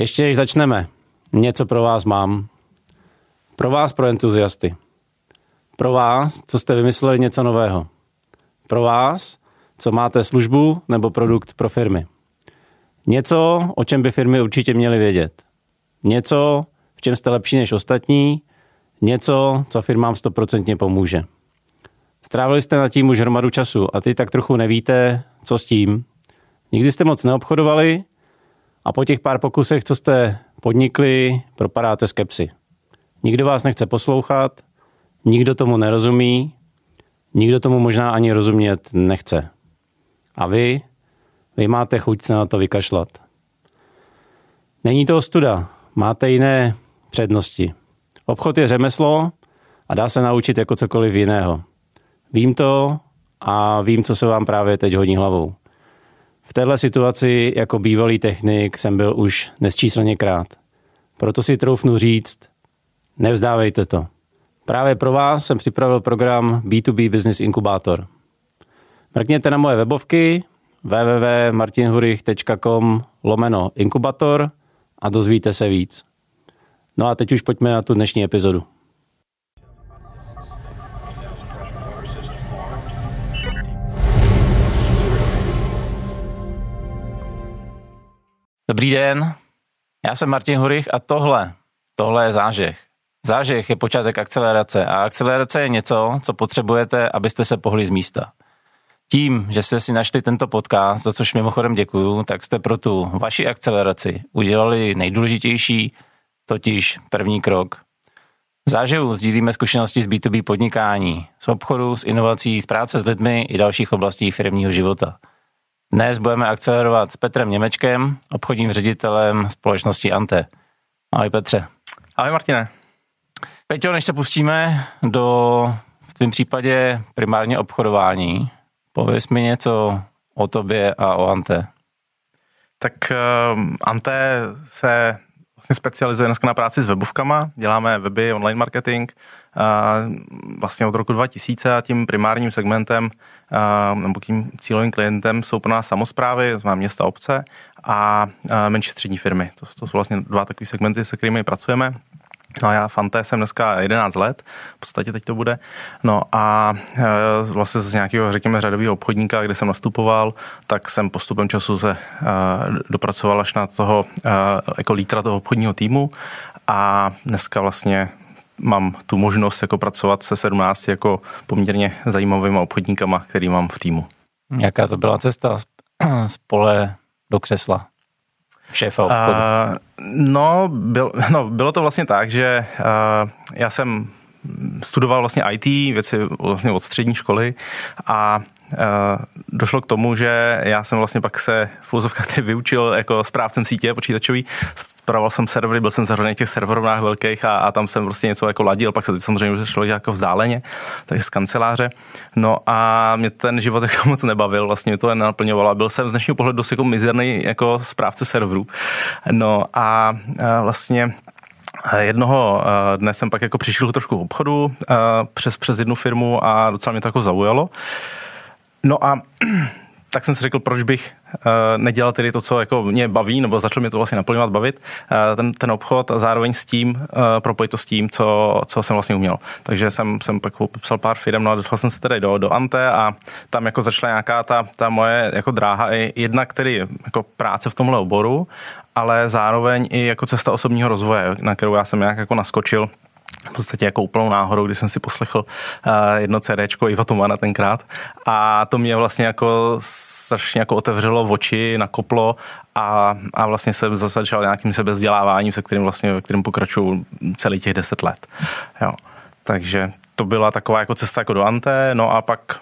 Ještě než začneme, něco pro vás mám. Pro vás, pro entuziasty. Pro vás, co jste vymysleli něco nového. Pro vás, co máte službu nebo produkt pro firmy. Něco, o čem by firmy určitě měly vědět. Něco, v čem jste lepší než ostatní. Něco, co firmám stoprocentně pomůže. Strávili jste nad tím už hromadu času a ty tak trochu nevíte, co s tím. Nikdy jste moc neobchodovali a po těch pár pokusech, co jste podnikli, propadáte skepsy. Nikdo vás nechce poslouchat, nikdo tomu nerozumí, nikdo tomu možná ani rozumět nechce. A vy, vy máte chuť se na to vykašlat. Není to ostuda, máte jiné přednosti. Obchod je řemeslo a dá se naučit jako cokoliv jiného. Vím to a vím, co se vám právě teď hodí hlavou. V téhle situaci jako bývalý technik jsem byl už nesčíslně krát. Proto si troufnu říct, nevzdávejte to. Právě pro vás jsem připravil program B2B Business Inkubator. Mrkněte na moje webovky www.martinhurich.com lomeno inkubator a dozvíte se víc. No a teď už pojďme na tu dnešní epizodu. Dobrý den, já jsem Martin Hurich a tohle, tohle je zážeh. Zážeh je počátek akcelerace a akcelerace je něco, co potřebujete, abyste se pohli z místa. Tím, že jste si našli tento podcast, za což mimochodem děkuju, tak jste pro tu vaši akceleraci udělali nejdůležitější, totiž první krok. V záživu sdílíme zkušenosti z B2B podnikání, z obchodu, z inovací, z práce s lidmi i dalších oblastí firmního života – dnes budeme akcelerovat s Petrem Němečkem, obchodním ředitelem společnosti Ante. Ahoj Petře. Ahoj Martine. Peťo, než se pustíme do v tvém případě primárně obchodování, pověs mi něco o tobě a o Ante. Tak uh, Ante se vlastně specializuje dneska na práci s webovkama, děláme weby, online marketing, vlastně od roku 2000 a tím primárním segmentem nebo tím cílovým klientem jsou pro nás samozprávy, znamená města, obce a menší střední firmy. To, to jsou vlastně dva takové segmenty, se kterými pracujeme. No a já Fante jsem dneska 11 let, v podstatě teď to bude. No a e, vlastně z nějakého, řekněme, řadového obchodníka, kde jsem nastupoval, tak jsem postupem času se e, dopracoval až na toho e, jako lítra toho obchodního týmu a dneska vlastně mám tu možnost jako pracovat se 17 jako poměrně zajímavými obchodníkama, který mám v týmu. Jaká to byla cesta z pole do křesla? Šéfa obchodu. Uh, no, byl, no, bylo to vlastně tak, že uh, já jsem studoval vlastně IT, věci vlastně od střední školy a uh, došlo k tomu, že já jsem vlastně pak se v úzovkách vyučil jako správcem sítě počítačový, spravoval jsem servery, byl jsem zařazený v těch serverovnách velkých a, a, tam jsem prostě něco jako ladil, pak se teď samozřejmě šlo jako vzdáleně, takže z kanceláře. No a mě ten život jako moc nebavil, vlastně mě to nenaplňovalo a byl jsem z dnešního pohledu dost jako mizerný jako správce serverů. No a, a vlastně Jednoho dne jsem pak jako přišel trošku k obchodu přes, přes jednu firmu a docela mě to jako zaujalo. No a tak jsem si řekl, proč bych uh, nedělal tedy to, co jako mě baví, nebo začal mě to vlastně naplňovat, bavit, uh, ten, ten obchod a zároveň s tím, uh, propojit to s tím, co, co jsem vlastně uměl. Takže jsem, jsem pak popsal pár firm, no a dostal jsem se tedy do, do Ante a tam jako začala nějaká ta, ta moje jako dráha, i jedna, který jako práce v tomhle oboru, ale zároveň i jako cesta osobního rozvoje, na kterou já jsem nějak jako naskočil v podstatě jako úplnou náhodou, když jsem si poslechl uh, jedno CDčko Iva Tomana tenkrát a to mě vlastně jako strašně jako otevřelo oči, nakoplo a, a vlastně jsem začal nějakým sebezděláváním, se kterým vlastně, ve kterým pokračuju celý těch deset let. Jo. Takže to byla taková jako cesta jako do Ante, no a pak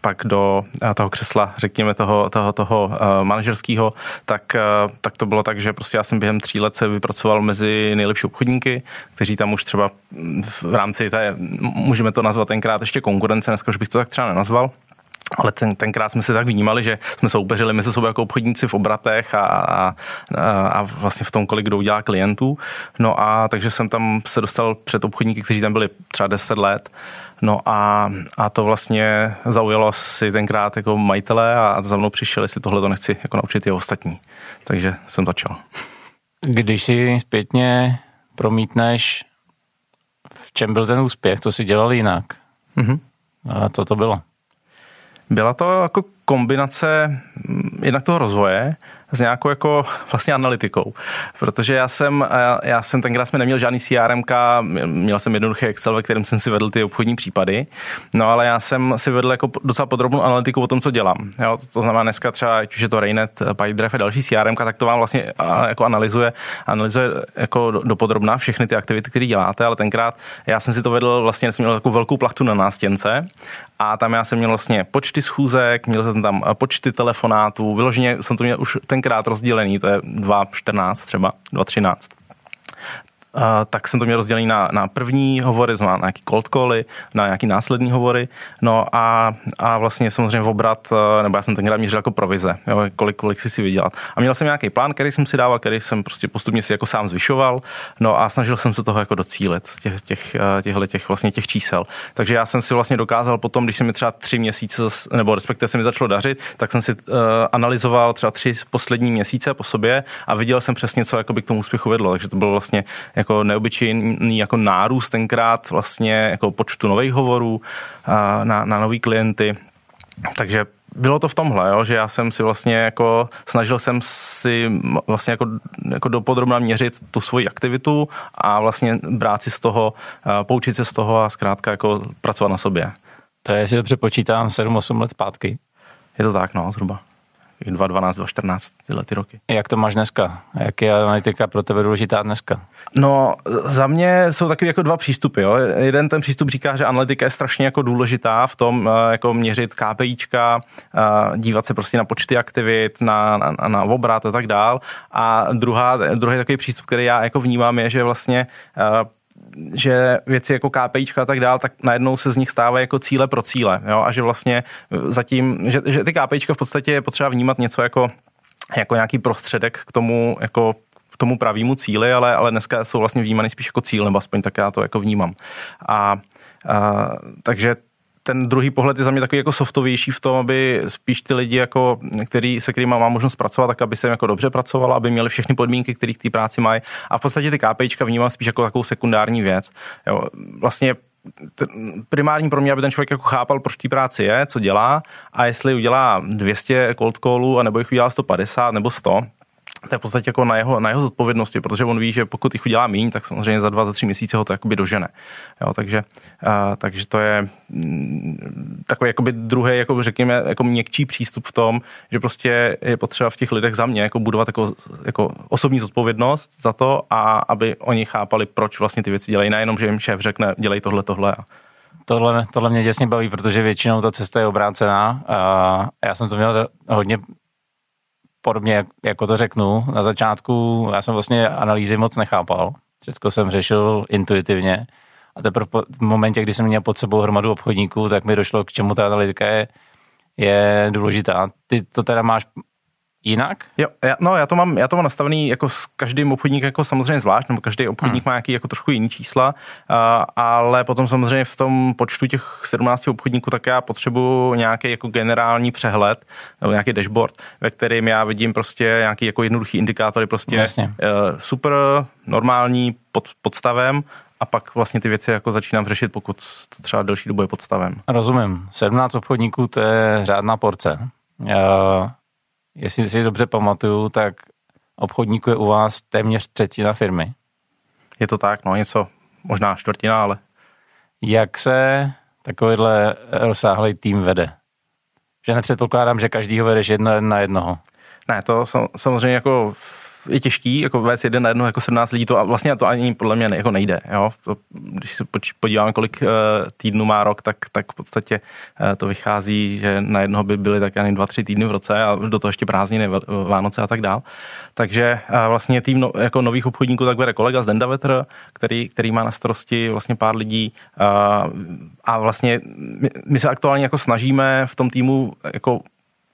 pak do eh, toho křesla, řekněme toho, toho, toho uh, manažerského, tak, uh, tak to bylo tak, že prostě já jsem během tří let se vypracoval mezi nejlepší obchodníky, kteří tam už třeba v rámci té, můžeme to nazvat tenkrát ještě konkurence, dneska už bych to tak třeba nenazval, ale ten, tenkrát jsme se tak vnímali, že jsme soupeřili mezi sebou jako obchodníci v obratech a, a, a vlastně v tom, kolik kdo udělá klientů. No a takže jsem tam se dostal před obchodníky, kteří tam byli třeba 10 let No a, a to vlastně zaujalo si tenkrát jako majitele a za mnou přišel, jestli tohle to nechci jako naučit i ostatní. Takže jsem začal. Když si zpětně promítneš, v čem byl ten úspěch, co si dělal jinak, mm-hmm. a co to bylo? Byla to jako kombinace mm, jednak toho rozvoje, s nějakou jako vlastně analytikou. Protože já jsem, já jsem tenkrát jsme neměl žádný CRM, měl jsem jednoduchý Excel, ve kterém jsem si vedl ty obchodní případy, no ale já jsem si vedl jako docela podrobnou analytiku o tom, co dělám. Jo, to znamená dneska třeba, ať už je to Rainet, PipeDrive a další CRM, tak to vám vlastně jako analyzuje, analyzuje jako dopodrobná všechny ty aktivity, které děláte, ale tenkrát já jsem si to vedl, vlastně jsem měl takovou velkou plachtu na nástěnce a tam já jsem měl vlastně počty schůzek, měl jsem tam počty telefonátů, vyloženě jsem to měl už tenkrát rozdělený, to je 2.14 třeba, 2.13 tak jsem to měl rozdělený na, na první hovory, na nějaký cold cally, na nějaký následní hovory, no a, a vlastně samozřejmě v obrat, eh, nebo já jsem tenkrát měřil jako provize, jo, kolik, kolik si si vydělal. A měl jsem nějaký plán, který jsem si dával, který jsem prostě postupně si jako sám zvyšoval, no a snažil jsem se toho jako docílit, těch, těch, eh, těchhle těch vlastně těch čísel. Takže já jsem si vlastně dokázal potom, když se mi třeba tři měsíce, nebo respektive se mi začalo dařit, tak jsem si uh, analyzoval třeba tři poslední měsíce po sobě a viděl jsem přesně, co by k tomu úspěchu vedlo. Takže to bylo vlastně jako neobyčejný jako nárůst tenkrát vlastně jako počtu nových hovorů na, na nový klienty. Takže bylo to v tomhle, jo, že já jsem si vlastně jako, snažil jsem si vlastně jako, jako dopodrobna měřit tu svoji aktivitu a vlastně brát si z toho, poučit se z toho a zkrátka jako pracovat na sobě. To je, si dobře počítám, 7-8 let zpátky. Je to tak, no, zhruba. 2012, 2014, tyhle ty roky. Jak to máš dneska? Jak je analytika pro tebe důležitá dneska? No, za mě jsou taky jako dva přístupy. Jo. Jeden ten přístup říká, že analytika je strašně jako důležitá v tom, eh, jako měřit KPIčka, eh, dívat se prostě na počty aktivit, na, na, na obrat a tak dál. A druhá, druhý takový přístup, který já jako vnímám, je, že vlastně eh, že věci jako KPIčka a tak dál, tak najednou se z nich stávají jako cíle pro cíle. Jo? A že vlastně zatím, že, že ty KPIčka v podstatě je potřeba vnímat něco jako, jako nějaký prostředek k tomu, jako k tomu pravému cíli, ale, ale dneska jsou vlastně vnímány spíš jako cíl, nebo aspoň tak já to jako vnímám. A, a takže ten druhý pohled je za mě takový jako softovější v tom, aby spíš ty lidi, jako, který, se kterými má možnost pracovat, tak aby se jako dobře pracovala, aby měli všechny podmínky, které k té práci mají. A v podstatě ty KPIčka vnímám spíš jako takovou sekundární věc. Jo, vlastně primární pro mě, aby ten člověk jako chápal, proč té práci je, co dělá a jestli udělá 200 cold callů, anebo jich udělá 150 nebo 100, to je v podstatě jako na jeho, na jeho zodpovědnosti, protože on ví, že pokud jich udělá míň, tak samozřejmě za dva, za tři měsíce ho to jakoby dožene. Jo, takže, a, takže to je mm, takový jakoby druhý, jako řekněme, jako měkčí přístup v tom, že prostě je potřeba v těch lidech za mě jako budovat jako, jako osobní zodpovědnost za to a aby oni chápali, proč vlastně ty věci dělají, nejenom, že jim šéf řekne, dělej tohle, tohle. Tohle, tohle mě děsně baví, protože většinou ta cesta je obrácená. A já jsem to měl hodně podobně, jako to řeknu, na začátku já jsem vlastně analýzy moc nechápal. Všechno jsem řešil intuitivně. A teprve v momentě, kdy jsem měl pod sebou hromadu obchodníků, tak mi došlo, k čemu ta analytika je, je důležitá. Ty to teda máš jinak? Jo, já, no já to mám, já to mám nastavený jako s každým obchodníkem jako samozřejmě zvlášť, nebo každý obchodník hmm. má nějaký jako trošku jiný čísla, uh, ale potom samozřejmě v tom počtu těch 17 obchodníků tak já potřebuji nějaký jako generální přehled nebo nějaký dashboard, ve kterým já vidím prostě nějaký jako jednoduchý indikátory, prostě uh, super, normální, pod, podstavem a pak vlastně ty věci jako začínám řešit, pokud to třeba delší dobu je podstavem. Rozumím. 17 obchodníků to je řádná porce. Uh jestli si dobře pamatuju, tak obchodníků je u vás téměř třetina firmy. Je to tak, no něco, možná čtvrtina, ale... Jak se takovýhle rozsáhlý tým vede? Že nepředpokládám, že každý ho vedeš jedno na jednoho. Ne, to samozřejmě jako je těžký, jako vést jeden na jedno jako 17 lidí, to a vlastně to ani podle mě jako nejde. Jo? To, když se podíváme, kolik uh, týdnů má rok, tak, tak v podstatě uh, to vychází, že na jednoho by byly tak ani dva, tři týdny v roce a do toho ještě prázdniny, Vánoce a tak dál. Takže uh, vlastně tým no, jako nových obchodníků tak bere kolega z Dendavetr, který, který má na starosti vlastně pár lidí uh, a vlastně my, my se aktuálně jako snažíme v tom týmu jako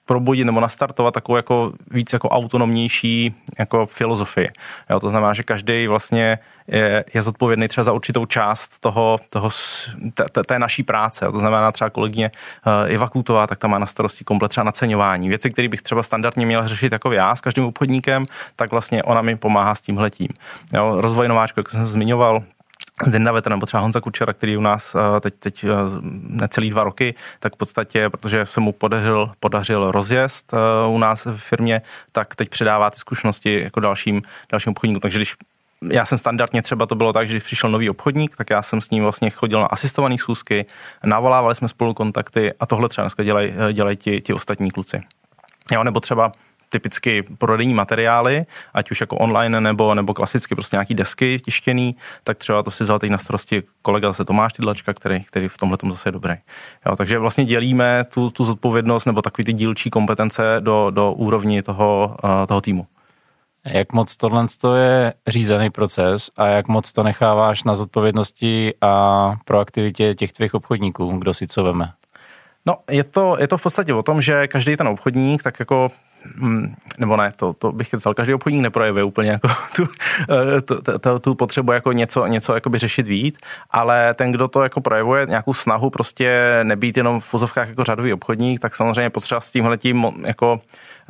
probudit nebo nastartovat takovou jako víc jako autonomnější jako filozofii. Jo, to znamená, že každý vlastně je, je zodpovědný třeba za určitou část toho, toho té, té naší práce. Jo. To znamená třeba kolegyně uh, Iva Kutová, tak ta má na starosti komplet třeba naceňování. Věci, které bych třeba standardně měl řešit jako já s každým obchodníkem, tak vlastně ona mi pomáhá s tímhletím. Jo, rozvoj nováčku, jak jsem zmiňoval, Zenda Vetra nebo třeba Honza Kučera, který u nás eh, teď, teď eh, necelý dva roky, tak v podstatě, protože se mu podařil, podařil rozjezd eh, u nás v firmě, tak teď předává ty zkušenosti jako dalším, dalším obchodníkům. Takže když já jsem standardně třeba to bylo tak, že když přišel nový obchodník, tak já jsem s ním vlastně chodil na asistované schůzky, navolávali jsme spolu kontakty a tohle třeba dneska dělají dělaj ti, ti ostatní kluci. Jo, nebo třeba typicky prodejní materiály, ať už jako online nebo, nebo klasicky prostě nějaký desky tištěný, tak třeba to si vzal teď na starosti kolega zase Tomáš Tidlačka, který, který v tomhle zase je dobrý. Jo, takže vlastně dělíme tu, tu zodpovědnost nebo takový ty dílčí kompetence do, do úrovni toho, uh, toho týmu. Jak moc tohle je řízený proces a jak moc to necháváš na zodpovědnosti a proaktivitě těch tvých obchodníků, kdo si co veme? No, je to, je to v podstatě o tom, že každý ten obchodník tak jako nebo ne, to, to bych chtěl, každý obchodník neprojevuje úplně jako tu, eh, tu, tu, tu potřebu jako něco, něco jakoby řešit víc, ale ten, kdo to jako projevuje, nějakou snahu prostě nebýt jenom v fuzovkách jako řadový obchodník, tak samozřejmě potřeba s tímhletím jako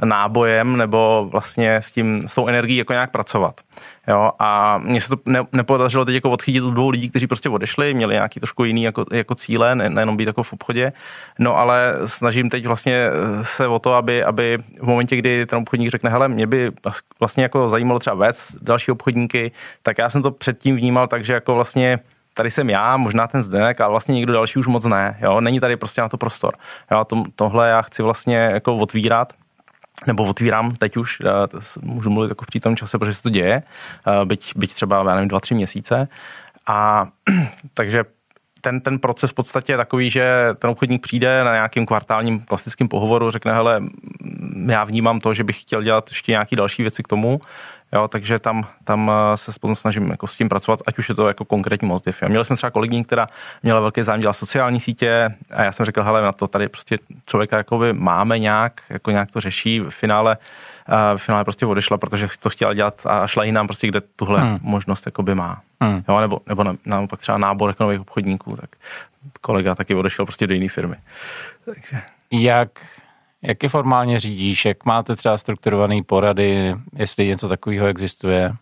nábojem nebo vlastně s tím, s tou energií jako nějak pracovat. Jo, a mně se to ne, nepodařilo teď jako odchytit u dvou lidí, kteří prostě odešli, měli nějaký trošku jiný jako, jako cíle, ne, nejenom být jako v obchodě. No ale snažím teď vlastně se o to, aby, aby v momentě, kdy ten obchodník řekne, hele, mě by vlastně jako zajímalo třeba vést další obchodníky, tak já jsem to předtím vnímal tak, že jako vlastně tady jsem já, možná ten Zdenek, ale vlastně někdo další už moc ne. Jo? Není tady prostě na to prostor. Jo? To, tohle já chci vlastně jako otvírat nebo otvírám teď už, můžu mluvit jako v přítom čase, protože se to děje, byť, byť třeba, já nevím, dva, tři měsíce. A takže ten, ten proces v podstatě je takový, že ten obchodník přijde na nějakým kvartálním klasickým pohovoru, řekne, hele, já vnímám to, že bych chtěl dělat ještě nějaké další věci k tomu, Jo, takže tam, tam eh, se spolu snažím jako s tím pracovat, ať už je to jako konkrétní motiv. Jo. Měli jsme třeba kolegyni, která měla velký zájem dělat sociální sítě a já jsem řekl, hele, na to tady prostě člověka jakoby máme nějak, jako nějak to řeší. V finále, uh, v finále prostě odešla, protože to chtěla dělat a šla jinam prostě, kde tuhle hmm. možnost jakoby má. Hmm. Jo, nebo, nebo naopak třeba nábor jako nových obchodníků, tak kolega taky odešel prostě do jiné firmy. Takže. Jak jak je formálně řídíš? Jak máte třeba strukturované porady, jestli něco takového existuje?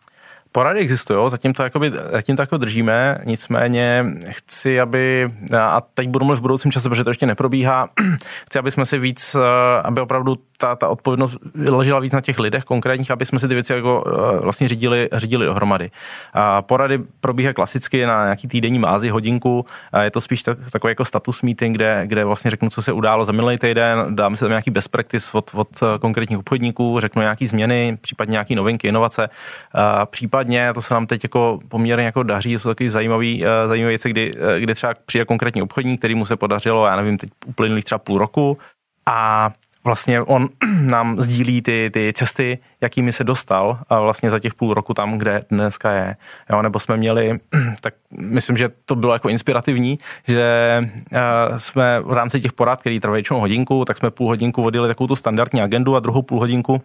Porady existují, zatím to, jakoby, zatím to jako držíme, nicméně chci, aby, a teď budu mluvit v budoucím čase, protože to ještě neprobíhá, chci, aby jsme si víc, eh, aby opravdu ta, ta odpovědnost ležela víc na těch lidech konkrétních, aby jsme si ty věci jako eh, vlastně řídili, řídili dohromady. A porady probíhá klasicky na nějaký týdenní mázi, hodinku, a je to spíš tak, takový jako status meeting, kde, kde vlastně řeknu, co se událo za minulý týden, dáme si tam nějaký best practice od, od eh, konkrétních obchodníků, řeknu nějaký změny, případně nějaké novinky, inovace, a případně, to se nám teď jako poměrně jako daří, jsou takové zajímavé eh, zajímavé věci, kdy, kdy třeba přijde konkrétní obchodník, který mu se podařilo, já nevím, teď uplynulých třeba půl roku, a vlastně on nám sdílí ty, ty cesty, jakými se dostal a vlastně za těch půl roku tam, kde dneska je. Jo, nebo jsme měli, tak myslím, že to bylo jako inspirativní, že uh, jsme v rámci těch porad, který trvají hodinku, tak jsme půl hodinku vodili takovou tu standardní agendu a druhou půl hodinku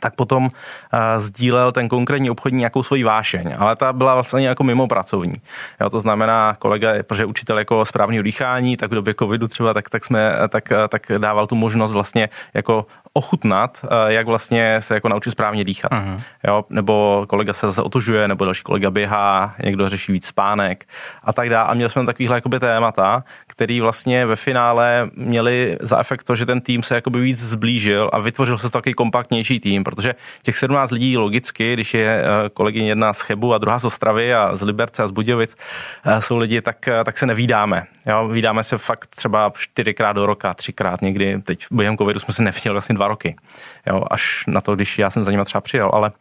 tak potom uh, sdílel ten konkrétní obchodní nějakou svoji vášeň, ale ta byla vlastně jako mimo pracovní. Jo, to znamená, kolega, protože učitel jako správního dýchání, tak v době covidu třeba, tak, tak, jsme, tak, tak dával tu možnost vlastně jako ochutnat, eh, jak vlastně se jako naučit správně dýchat. Uh-huh. Jo, nebo kolega se zase otužuje, nebo další kolega běhá, někdo řeší víc spánek a tak dále. A měli jsme takovýhle jakoby témata, který vlastně ve finále měli za efekt to, že ten tým se jakoby víc zblížil a vytvořil se takový kompaktnější tým, protože těch 17 lidí logicky, když je eh, kolegyně jedna z Chebu a druhá z Ostravy a z Liberce a z Budějovic, eh, jsou lidi, tak, tak se nevídáme. Jo, vídáme se fakt třeba čtyřikrát do roka, třikrát někdy. Teď během covidu jsme se neviděli vlastně dva roky. Jo, až na to, když já jsem za nimi třeba přijel, ale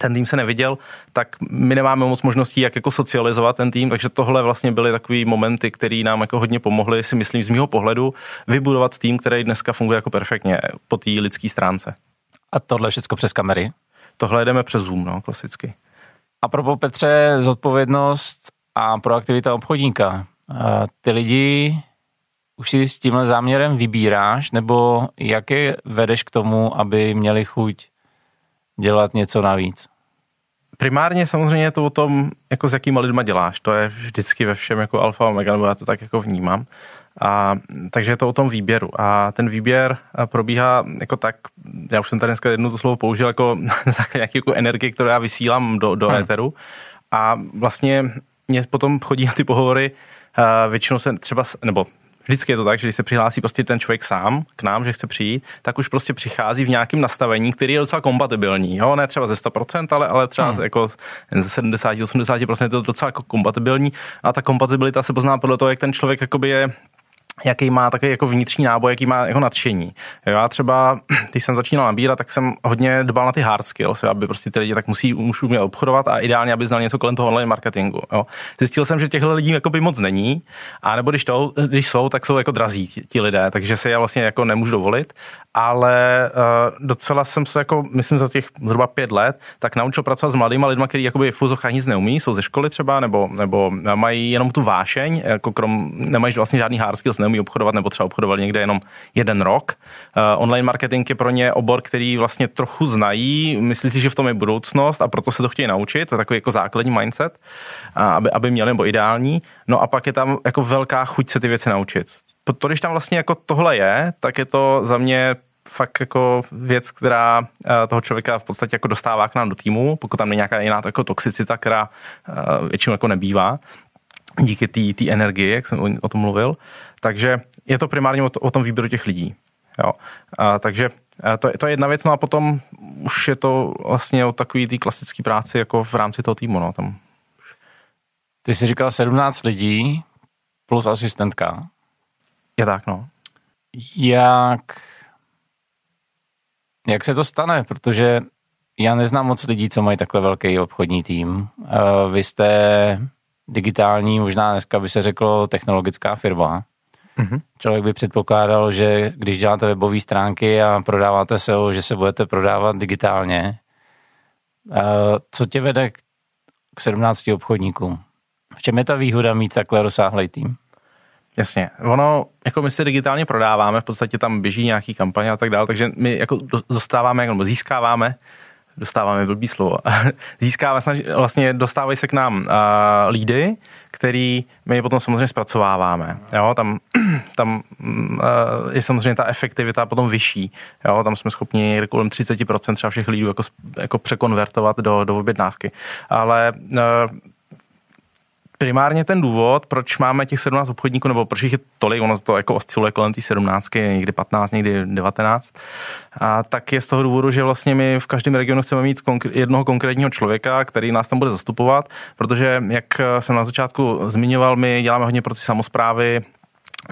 ten tým se neviděl, tak my nemáme moc možností, jak jako socializovat ten tým, takže tohle vlastně byly takové momenty, které nám jako hodně pomohly, si myslím z mého pohledu, vybudovat tým, který dneska funguje jako perfektně po té lidské stránce. A tohle všechno přes kamery? Tohle jdeme přes Zoom, no, klasicky. A pro Petře, zodpovědnost a proaktivita obchodníka. A ty lidi už si s tímhle záměrem vybíráš, nebo jak je vedeš k tomu, aby měli chuť dělat něco navíc? Primárně samozřejmě je to o tom, jako s jakýma lidma děláš. To je vždycky ve všem jako alfa a omega, nebo já to tak jako vnímám. A, takže je to o tom výběru. A ten výběr probíhá jako tak, já už jsem tady dneska jedno to slovo použil, jako nějaké jako energie, kterou já vysílám do, do hmm. éteru. A vlastně mě potom chodí na ty pohovory, většinou se třeba, nebo Vždycky je to tak, že když se přihlásí prostě ten člověk sám k nám, že chce přijít, tak už prostě přichází v nějakém nastavení, který je docela kompatibilní. Jo? Ne třeba ze 100%, ale, ale třeba hmm. jako ze 70-80% je to docela jako kompatibilní. A ta kompatibilita se pozná podle toho, jak ten člověk jakoby je jaký má takový jako vnitřní náboj, jaký má jako nadšení. Já třeba, když jsem začínal nabírat, tak jsem hodně dbal na ty hard skills, aby prostě ty lidi tak musí už umět obchodovat a ideálně, aby znali něco kolem toho online marketingu. Jo. Zjistil jsem, že těchto lidí jako by moc není, a nebo když, to, když jsou, tak jsou jako drazí ti, lidé, takže si je vlastně jako nemůžu dovolit ale uh, docela jsem se jako, myslím za těch zhruba pět let, tak naučil pracovat s mladými lidmi, kteří jakoby v úzovkách nic neumí, jsou ze školy třeba, nebo, nebo mají jenom tu vášeň, jako krom, nemají vlastně žádný hard skills, neumí obchodovat, nebo třeba obchodovali někde jenom jeden rok. Uh, online marketing je pro ně obor, který vlastně trochu znají, myslí si, že v tom je budoucnost a proto se to chtějí naučit, to je takový jako základní mindset, aby, aby měli nebo ideální. No a pak je tam jako velká chuť se ty věci naučit to, když tam vlastně jako tohle je, tak je to za mě fakt jako věc, která eh, toho člověka v podstatě jako dostává k nám do týmu, pokud tam není nějaká jiná jako toxicita, která eh, většinou jako nebývá díky té energii, jak jsem o tom mluvil. Takže je to primárně o, to, o tom výběru těch lidí. Jo. A, takže eh, to, to je jedna věc, no a potom už je to vlastně o takový té klasické práci jako v rámci toho týmu. No, tam. Ty jsi říkal 17 lidí plus asistentka. Je tak, no. Jak, jak se to stane? Protože já neznám moc lidí, co mají takhle velký obchodní tým. Eh, vy jste digitální, možná dneska by se řeklo technologická firma. Mm-hmm. Člověk by předpokládal, že když děláte webové stránky a prodáváte SEO, že se budete prodávat digitálně. Eh, co tě vede k 17 obchodníkům? V čem je ta výhoda mít takhle rozsáhlý tým? Jasně. Ono, jako my si digitálně prodáváme, v podstatě tam běží nějaký kampaně a tak dále, takže my jako dostáváme, nebo získáváme, dostáváme blbý slovo, získáváme, vlastně dostávají se k nám uh, lídy, který my potom samozřejmě zpracováváme. Jo, tam, tam uh, je samozřejmě ta efektivita potom vyšší. Jo, tam jsme schopni kolem 30% třeba všech lidí jako, jako překonvertovat do, do objednávky. Ale uh, primárně ten důvod, proč máme těch 17 obchodníků, nebo proč jich je tolik, ono to jako osciluje kolem té 17, někdy 15, někdy 19, a tak je z toho důvodu, že vlastně my v každém regionu chceme mít konkr- jednoho konkrétního člověka, který nás tam bude zastupovat, protože, jak jsem na začátku zmiňoval, my děláme hodně pro ty samozprávy,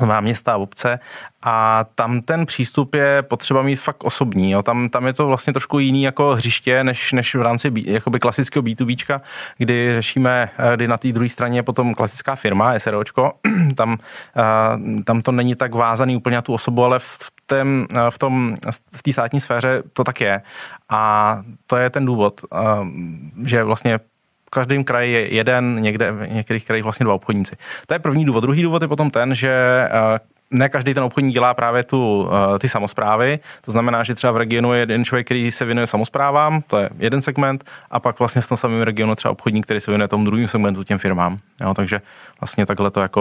má města a obce a tam ten přístup je potřeba mít fakt osobní. Jo. Tam, tam je to vlastně trošku jiný jako hřiště, než, než v rámci jakoby klasického B2B, kdy řešíme, eh, kdy na té druhé straně je potom klasická firma, SROčko, tam, eh, tam to není tak vázaný úplně na tu osobu, ale v tém, eh, v tom, v té státní sféře to tak je. A to je ten důvod, že vlastně každém kraji je jeden, někde v některých krajích vlastně dva obchodníci. To je první důvod. Druhý důvod je potom ten, že eh, ne každý ten obchodník dělá právě tu, eh, ty samozprávy. To znamená, že třeba v regionu je jeden člověk, který se věnuje samozprávám, to je jeden segment, a pak vlastně v tom samém regionu třeba obchodník, který se věnuje tomu druhému segmentu, těm firmám. Jo, takže vlastně takhle to jako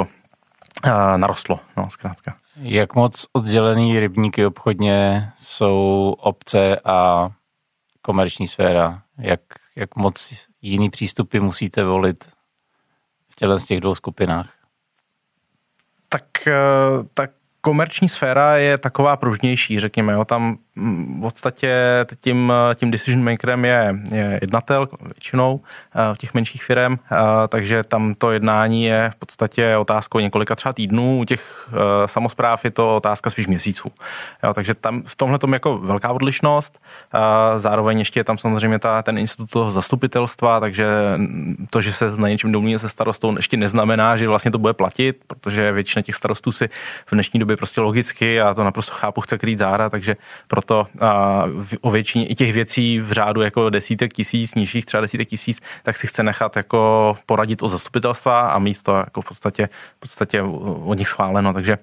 uh, narostlo, no, zkrátka. Jak moc oddělený rybníky obchodně jsou obce a komerční sféra? Jak, jak moc jiný přístupy musíte volit v těle z těch dvou skupinách? Tak, eh, tak komerční sféra je taková pružnější, řekněme. Jo. Tam v podstatě tím, tím decision makerem je, je jednatel většinou eh, těch menších firm, eh, takže tam to jednání je v podstatě otázkou několika třeba týdnů, u těch eh, samozpráv je to otázka spíš měsíců. Jo, takže tam v tomhle tom jako velká odlišnost, zároveň ještě je tam samozřejmě ta, ten institut toho zastupitelstva, takže to, že se na něčem domluví se starostou, ještě neznamená, že vlastně to bude platit, protože většina těch starostů si v dnešní době prostě logicky, a to naprosto chápu, chce krýt zára, takže pro proto o většině i těch věcí v řádu jako desítek tisíc, nižších třeba desítek tisíc, tak si chce nechat jako poradit o zastupitelstva a mít to jako v podstatě, v podstatě od nich schváleno. Takže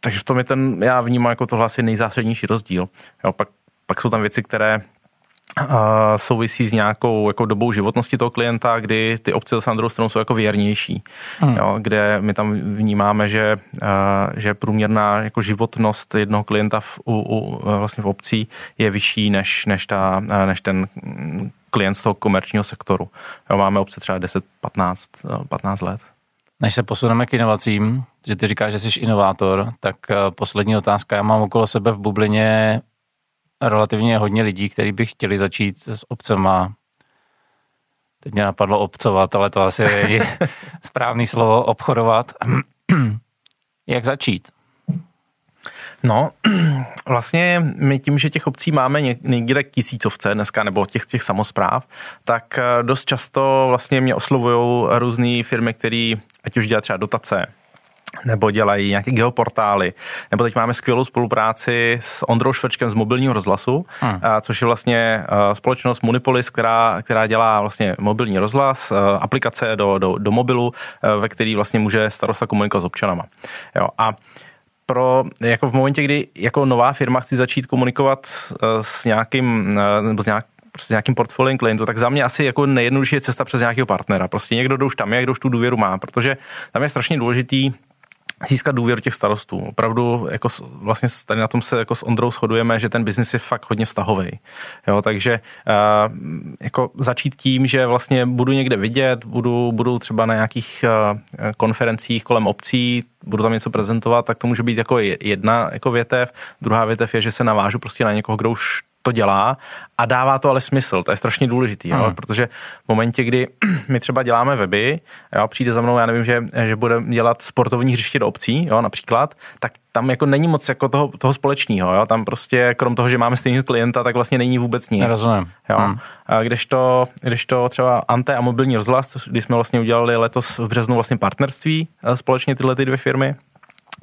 takže v tom je ten, já vnímám jako tohle asi nejzásadnější rozdíl. Jo, pak, pak jsou tam věci, které souvisí s nějakou jako dobou životnosti toho klienta, kdy ty obce zase na druhou stranu jsou jako věrnější, hmm. jo, kde my tam vnímáme, že, že průměrná jako životnost jednoho klienta v, u, u, vlastně v obcí je vyšší než, než, ta, než ten klient z toho komerčního sektoru. Jo, máme obce třeba 10, 15, 15 let. Než se posuneme k inovacím, že ty říkáš, že jsi inovátor, tak eh, poslední otázka. Já mám okolo sebe v bublině relativně hodně lidí, kteří by chtěli začít s obcema. Teď mě napadlo obcovat, ale to asi je správný slovo, obchodovat. Jak začít? No, vlastně my tím, že těch obcí máme někde tisícovce dneska, nebo těch, těch samozpráv, tak eh, dost často vlastně mě oslovují různé firmy, které ať už dělají třeba dotace, nebo dělají nějaké geoportály, nebo teď máme skvělou spolupráci s Ondrou Švrčkem z mobilního rozhlasu, hmm. což je vlastně společnost Munipolis, která, která dělá vlastně mobilní rozhlas, aplikace do, do, do mobilu, ve který vlastně může starosta komunikovat s občanama. Jo, a pro, jako v momentě, kdy jako nová firma chci začít komunikovat s nějakým, nebo s nějak, prostě nějakým portfoliem klientů, tak za mě asi jako nejjednodušší je cesta přes nějakého partnera. Prostě někdo, kdo už tam je, kdo už tu důvěru má, protože tam je strašně důležitý získat důvěru těch starostů. Opravdu jako vlastně tady na tom se jako s Ondrou shodujeme, že ten biznis je fakt hodně vztahový. Jo, takže uh, jako začít tím, že vlastně budu někde vidět, budu, budu třeba na nějakých uh, konferencích kolem obcí, budu tam něco prezentovat, tak to může být jako jedna jako větev. Druhá větev je, že se navážu prostě na někoho, kdo už to dělá a dává to ale smysl. To je strašně důležitý, jo, protože v momentě, kdy my třeba děláme weby, jo, přijde za mnou, já nevím, že, že bude dělat sportovní hřiště do obcí, jo, například, tak tam jako není moc jako toho, toho společného, jo, tam prostě krom toho, že máme stejného klienta, tak vlastně není vůbec nic. Rozumím. Jo. Hmm. A když to, když to třeba Ante a mobilní rozhlas, když jsme vlastně udělali letos v březnu vlastně partnerství eh, společně tyhle ty dvě firmy,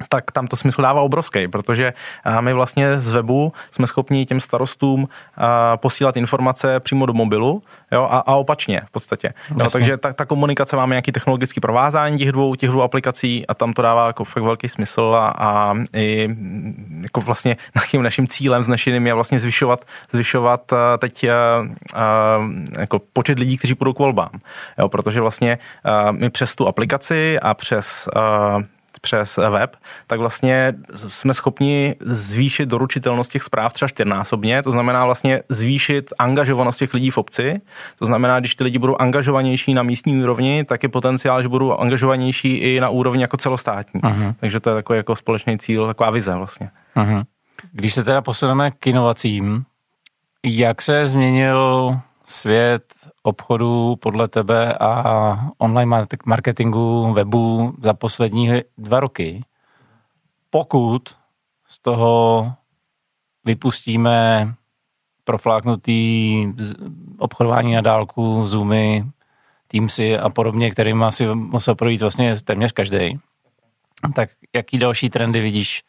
tak tam to smysl dává obrovský, protože my vlastně z webu jsme schopni těm starostům posílat informace přímo do mobilu jo, a, a opačně v podstatě. Jo, takže ta, ta komunikace máme nějaký technologický provázání těch dvou, těch dvou aplikací a tam to dává jako fakt velký smysl a, a i jako vlastně naším, naším cílem znešeným je vlastně zvyšovat, zvyšovat teď jako počet lidí, kteří půjdou k volbám. Jo, protože vlastně my přes tu aplikaci a přes přes web, tak vlastně jsme schopni zvýšit doručitelnost těch zpráv třeba čtyřnásobně, to znamená vlastně zvýšit angažovanost těch lidí v obci, to znamená, když ty lidi budou angažovanější na místní úrovni, tak je potenciál, že budou angažovanější i na úrovni jako celostátní. Uh-huh. Takže to je takový jako společný cíl, taková vize vlastně. Uh-huh. Když se teda posuneme k inovacím, jak se změnil svět obchodu podle tebe a online marketingu, webu za poslední dva roky, pokud z toho vypustíme profláknutý obchodování na dálku, Zoomy, Teamsy a podobně, kterým asi musel projít vlastně téměř každý. Tak jaký další trendy vidíš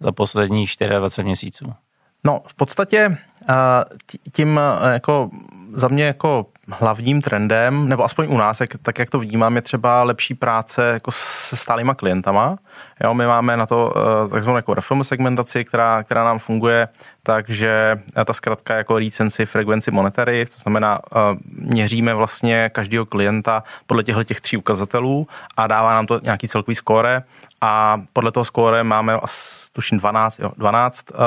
za posledních 24 měsíců? No, v podstatě tím jako za mě jako hlavním trendem, nebo aspoň u nás, jak, tak jak to vnímám, je třeba lepší práce jako se stálýma klientama. Jo, my máme na to uh, takzvanou jako reformu segmentaci, která, která nám funguje, takže ta zkratka jako recency frequency monetary, to znamená, uh, měříme vlastně každého klienta podle těchto těch tří ukazatelů a dává nám to nějaký celkový skóre a podle toho skóre máme asi tuším 12, jo, 12 uh,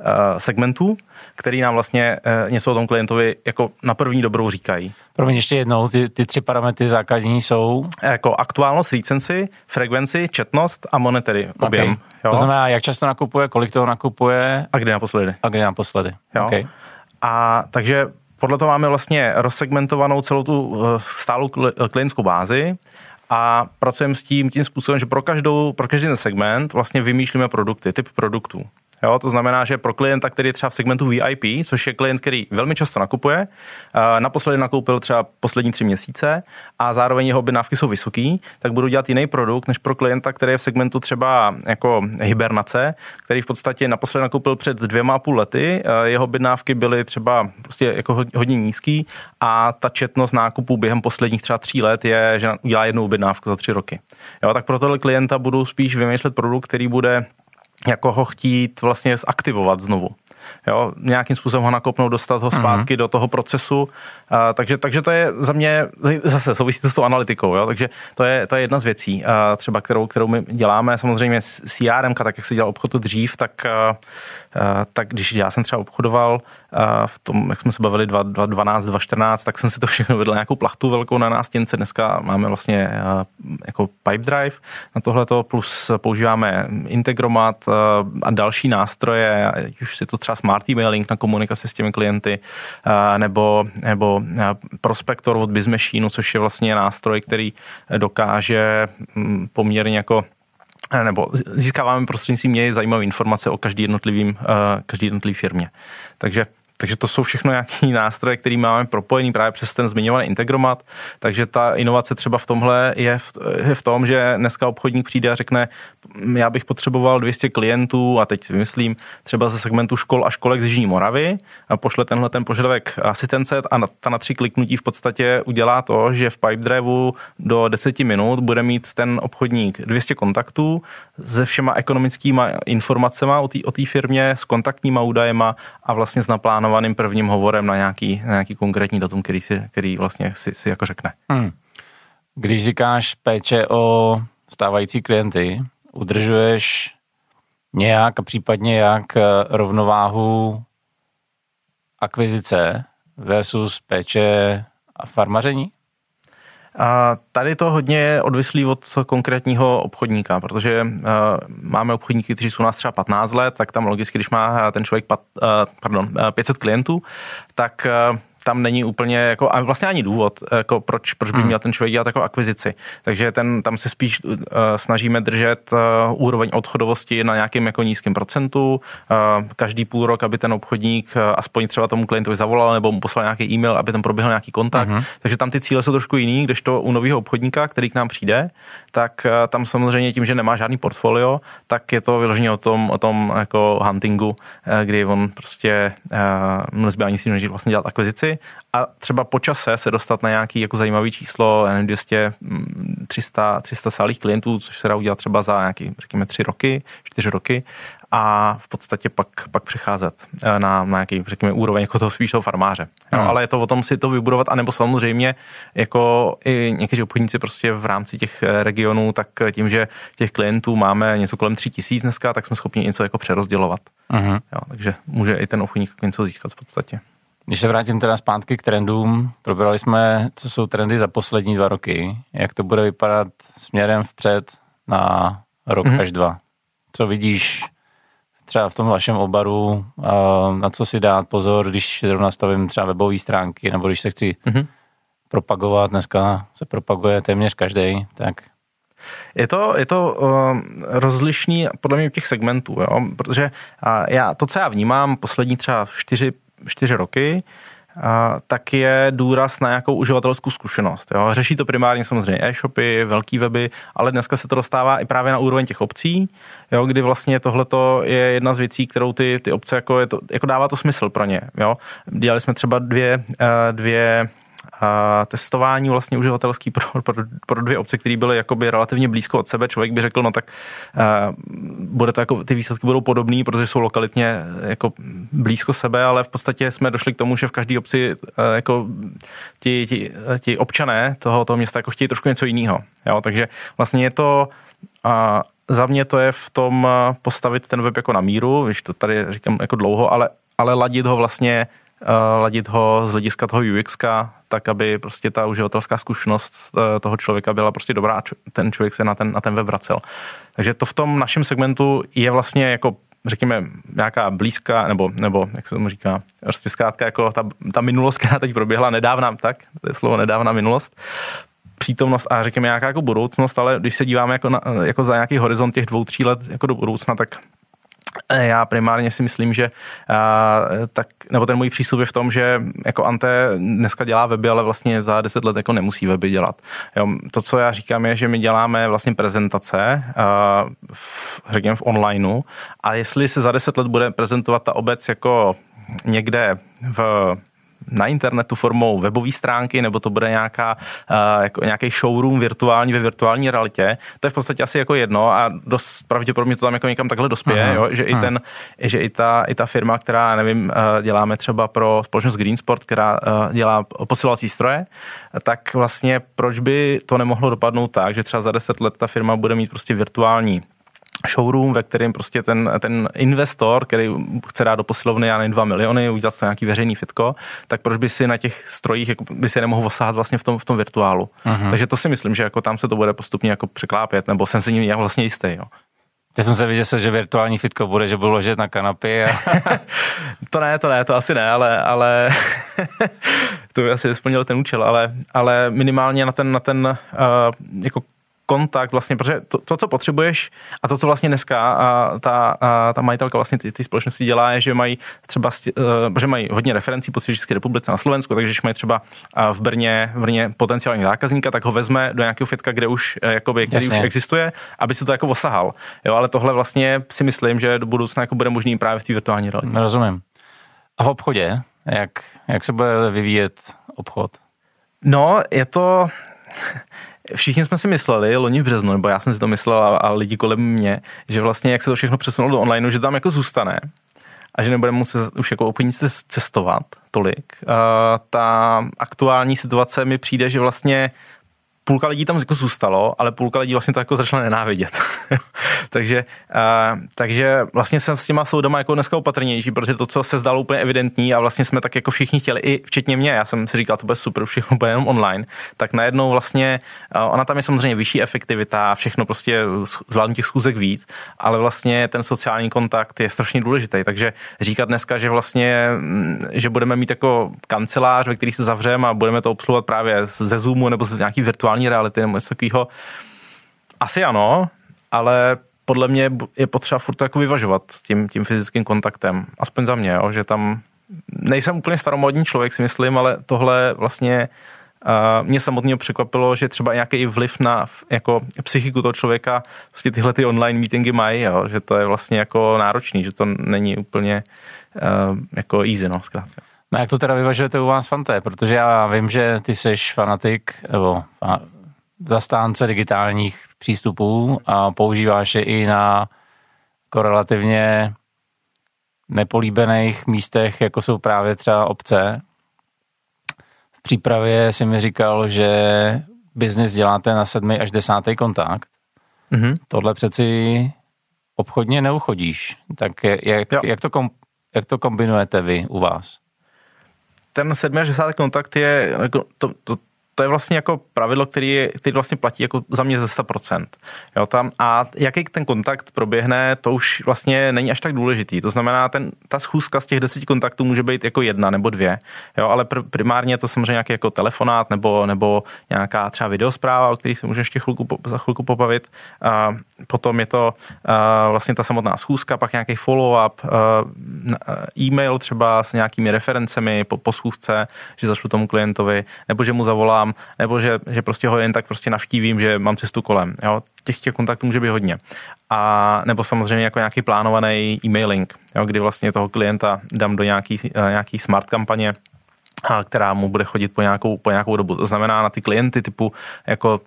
Eh, segmentů, který nám vlastně eh, něco o tom klientovi jako na první dobrou říkají. Promiň ještě jednou, ty, ty tři parametry základní jsou? Jako aktuálnost, recency, frekvenci, četnost a monetary, objem. Okay. Jo? To znamená, jak často nakupuje, kolik toho nakupuje. A kdy naposledy. A kdy naposledy. Jo? Okay. A takže podle toho máme vlastně rozsegmentovanou celou tu eh, stálou klientskou bázi a pracujeme s tím tím způsobem, že pro, každou, pro každý ten segment vlastně vymýšlíme produkty, typ produktů. Jo, to znamená, že pro klienta, který je třeba v segmentu VIP, což je klient, který velmi často nakupuje, eh, naposledy nakoupil třeba poslední tři měsíce a zároveň jeho objednávky jsou vysoký, tak budu dělat jiný produkt než pro klienta, který je v segmentu třeba jako hibernace, který v podstatě naposledy nakoupil před dvěma a půl lety, eh, jeho objednávky byly třeba prostě jako hodně nízký a ta četnost nákupů během posledních třeba tří let je, že udělá jednu objednávku za tři roky. Jo, tak pro tohle klienta budu spíš vymýšlet produkt, který bude jako ho chtít vlastně zaktivovat znovu. Jo, nějakým způsobem ho nakopnout, dostat ho zpátky mm-hmm. do toho procesu. Uh, takže, takže to je za mě, zase souvisí to s tou analytikou, jo? takže to je, to je jedna z věcí, uh, třeba kterou, kterou my děláme. Samozřejmě CRM, tak jak se dělal obchod dřív, tak uh, tak když já jsem třeba obchodoval v tom, jak jsme se bavili 2012, 2014, tak jsem si to všechno vedl nějakou plachtu velkou na nástěnce. Dneska máme vlastně eh, jako pipe drive na tohleto, plus používáme Integromat a další nástroje, už je to třeba smart emailing na komunikaci s těmi klienty, nebo, nebo Prospector od BizMachine, což je vlastně nástroj, který dokáže mm, poměrně jako Eh, nebo získáváme prostřednictvím něj zajímavé informace o každý jednotlivým, eh, každý jednotlivý firmě. Takže takže to jsou všechno nějaké nástroje, které máme propojený právě přes ten zmiňovaný integromat. Takže ta inovace třeba v tomhle je v, je v tom, že dneska obchodník přijde a řekne, já bych potřeboval 200 klientů a teď si vymyslím třeba ze segmentu škol a školek z Jižní Moravy a pošle tenhle ten požadavek asistence a na, ta na tři kliknutí v podstatě udělá to, že v Pipedrive do 10 minut bude mít ten obchodník 200 kontaktů se všema ekonomickými informacemi o té firmě, s kontaktníma údajema a vlastně s naplánovaným prvním hovorem na nějaký, na nějaký konkrétní datum, který, si, který vlastně si, si jako řekne. Hmm. Když říkáš péče o stávající klienty, udržuješ nějak a případně jak rovnováhu akvizice versus péče a farmaření? A tady to hodně je odvislý od konkrétního obchodníka, protože uh, máme obchodníky, kteří jsou u nás třeba 15 let, tak tam logicky, když má ten člověk pat, uh, pardon, 500 klientů, tak uh, tam není úplně jako, a vlastně ani důvod, jako proč, proč by hmm. měl ten člověk dělat jako akvizici. Takže ten, tam se spíš uh, snažíme držet uh, úroveň odchodovosti na nějakém jako nízkém procentu. Uh, každý půl rok, aby ten obchodník uh, aspoň třeba tomu klientovi zavolal nebo mu poslal nějaký e-mail, aby tam proběhl nějaký kontakt. Hmm. Takže tam ty cíle jsou trošku jiný, když to u nového obchodníka, který k nám přijde, tak uh, tam samozřejmě tím, že nemá žádný portfolio, tak je to vyloženě o tom, o tom jako huntingu, uh, kdy on prostě uh, nezbývá nic jiného, vlastně dělat akvizici a třeba po čase se dostat na nějaký jako zajímavý číslo, nevím, 200, 300, 300 sálých klientů, což se dá udělat třeba za nějaký, řekněme, tři roky, čtyři roky a v podstatě pak, pak přecházet eh, na, na nějaký, řekněme, úroveň jako toho spíš toho farmáře. Hmm. No, ale je to o tom si to vybudovat, anebo samozřejmě jako i někteří obchodníci prostě v rámci těch eh, regionů, tak tím, že těch klientů máme něco kolem tři tisíc dneska, tak jsme schopni něco jako přerozdělovat. Hmm. Jo, takže může i ten obchodník něco získat v podstatě. Když se vrátím teda zpátky k trendům, probrali jsme, co jsou trendy za poslední dva roky, jak to bude vypadat směrem vpřed na rok mm-hmm. až dva. Co vidíš třeba v tom vašem obaru, na co si dát pozor, když zrovna stavím třeba webové stránky, nebo když se chci mm-hmm. propagovat, dneska se propaguje téměř každý, tak je to, je to uh, rozlišný podle mě těch segmentů, jo? protože uh, já, to, co já vnímám poslední třeba čtyři čtyři roky, tak je důraz na nějakou uživatelskou zkušenost. Jo. Řeší to primárně samozřejmě e-shopy, velký weby, ale dneska se to dostává i právě na úroveň těch obcí, jo, kdy vlastně tohle je jedna z věcí, kterou ty, ty obce jako, je to, jako dává to smysl pro ně. Jo. Dělali jsme třeba dvě, eh, dvě testování vlastně uživatelský pro, pro, pro dvě obce, které byly jakoby relativně blízko od sebe. Člověk by řekl, no tak uh, bude to jako, ty výsledky budou podobné, protože jsou lokalitně jako blízko sebe, ale v podstatě jsme došli k tomu, že v každé obci uh, jako ti, ti, ti, občané toho, toho města jako chtějí trošku něco jiného. Jo? Takže vlastně je to uh, za mě to je v tom postavit ten web jako na míru, když to tady říkám jako dlouho, ale, ale ladit ho vlastně ladit ho z hlediska toho UX, tak aby prostě ta uživatelská zkušenost uh, toho člověka byla prostě dobrá a ten člověk se na ten, na ten web vracel. Takže to v tom našem segmentu je vlastně jako řekněme, nějaká blízká, nebo, nebo jak se tomu říká, prostě zkrátka jako ta, ta minulost, která teď proběhla nedávna, tak, to je slovo nedávna minulost, přítomnost a řekněme nějaká jako budoucnost, ale když se díváme jako, na, jako za nějaký horizont těch dvou, tří let jako do budoucna, tak Já primárně si myslím, že uh, tak, nebo ten můj přístup je v tom, že jako Ante dneska dělá weby, ale vlastně za deset let jako nemusí weby dělat. Jo, to, co já říkám, je, že my děláme vlastně prezentace, uh, v, řekněme v onlineu a jestli se za deset let bude prezentovat ta obec jako někde v na internetu formou webové stránky, nebo to bude nějaká, uh, jako nějaký showroom virtuální ve virtuální realitě, to je v podstatě asi jako jedno a dost pravděpodobně to tam jako někam takhle dospěje, aha, jo? že aha. i ten, že i ta, i ta firma, která, nevím, uh, děláme třeba pro společnost Greensport, která uh, dělá posilovací stroje, tak vlastně proč by to nemohlo dopadnout tak, že třeba za deset let ta firma bude mít prostě virtuální showroom, ve kterém prostě ten, ten investor, který chce dát do posilovny, já nevím, 2 miliony, udělat to nějaký veřejný fitko, tak proč by si na těch strojích jako by si nemohl osahat vlastně v tom, v tom virtuálu. Uh-huh. Takže to si myslím, že jako tam se to bude postupně jako překlápět, nebo jsem si ním vlastně jistý. Jo. Já jsem se viděl, že virtuální fitko bude, že budu ložet na kanapě. A... to ne, to ne, to asi ne, ale, ale to by asi splnil ten účel, ale, ale minimálně na ten, na ten uh, jako kontakt vlastně, protože to, to, co potřebuješ a to, co vlastně dneska a ta, a ta majitelka vlastně ty, ty společnosti dělá, je, že mají třeba, uh, že mají hodně referencí po České republice na Slovensku, takže když mají třeba v Brně, v Brně potenciální zákazníka, tak ho vezme do nějakého fitka, kde už, eh, jakoby, který Jasně. už existuje, aby si to jako osahal. Jo, ale tohle vlastně si myslím, že do budoucna jako bude možný právě v té virtuální realitě. Rozumím. A v obchodě, jak, jak se bude vyvíjet obchod? No, je to, Všichni jsme si mysleli loni v březnu, nebo já jsem si to myslel a, a lidi kolem mě, že vlastně jak se to všechno přesunulo do onlineu, že tam jako zůstane a že nebudeme muset už jako obchodníci cestovat tolik. Uh, ta aktuální situace mi přijde, že vlastně půlka lidí tam jako zůstalo, ale půlka lidí vlastně to jako začala nenávidět. takže, uh, takže vlastně jsem s těma soudama jako dneska opatrnější, protože to, co se zdalo úplně evidentní a vlastně jsme tak jako všichni chtěli, i včetně mě, já jsem si říkal, to bude super, všechno bude jenom online, tak najednou vlastně, uh, ona tam je samozřejmě vyšší efektivita, všechno prostě zvládnu těch schůzek víc, ale vlastně ten sociální kontakt je strašně důležitý, takže říkat dneska, že vlastně, mm, že budeme mít jako kancelář, ve který se zavřeme a budeme to obsluhovat právě ze Zoomu nebo z nějaký virtuální virtuální reality nebo něco takového. Asi ano, ale podle mě je potřeba furt jako vyvažovat s tím, tím fyzickým kontaktem. Aspoň za mě, jo, že tam nejsem úplně staromodní člověk, si myslím, ale tohle vlastně uh, mě samotně překvapilo, že třeba nějaký vliv na jako psychiku toho člověka vlastně tyhle ty online meetingy mají, jo, že to je vlastně jako náročný, že to není úplně uh, jako easy, no, zkrátka. No jak to teda vyvažujete u vás, Fante? Protože já vím, že ty jsi fanatik, nebo zastánce digitálních přístupů a používáš je i na jako relativně nepolíbených místech, jako jsou právě třeba obce. V přípravě si mi říkal, že biznis děláte na sedmý až desátý kontakt. Mm-hmm. Tohle přeci obchodně neuchodíš. Tak jak, jak, to kom, jak to kombinujete vy u vás? Ten sedmý až desátý kontakt je, jako to, to, to je vlastně jako pravidlo, který, je, který vlastně platí jako za mě ze 100%. Jo, tam, a jaký ten kontakt proběhne, to už vlastně není až tak důležitý. To znamená, ten, ta schůzka z těch deseti kontaktů může být jako jedna nebo dvě, jo, ale pr- primárně je to samozřejmě nějaký jako telefonát nebo, nebo nějaká třeba videospráva, o který se můžeme ještě chvilku, za chvilku pobavit. A potom je to a vlastně ta samotná schůzka, pak nějaký follow-up, e-mail třeba s nějakými referencemi po, po schůzce, že zašlu tomu klientovi, nebo že mu zavolám zavolám, nebo že, že prostě ho jen tak prostě navštívím, že mám cestu kolem. Jo? Těch, těch kontaktů může být hodně. A nebo samozřejmě jako nějaký plánovaný e-mailing, jo? kdy vlastně toho klienta dám do nějaký, eh, nějaký smart kampaně, která mu bude chodit po nějakou, po nějakou dobu. To znamená na ty klienty typu jako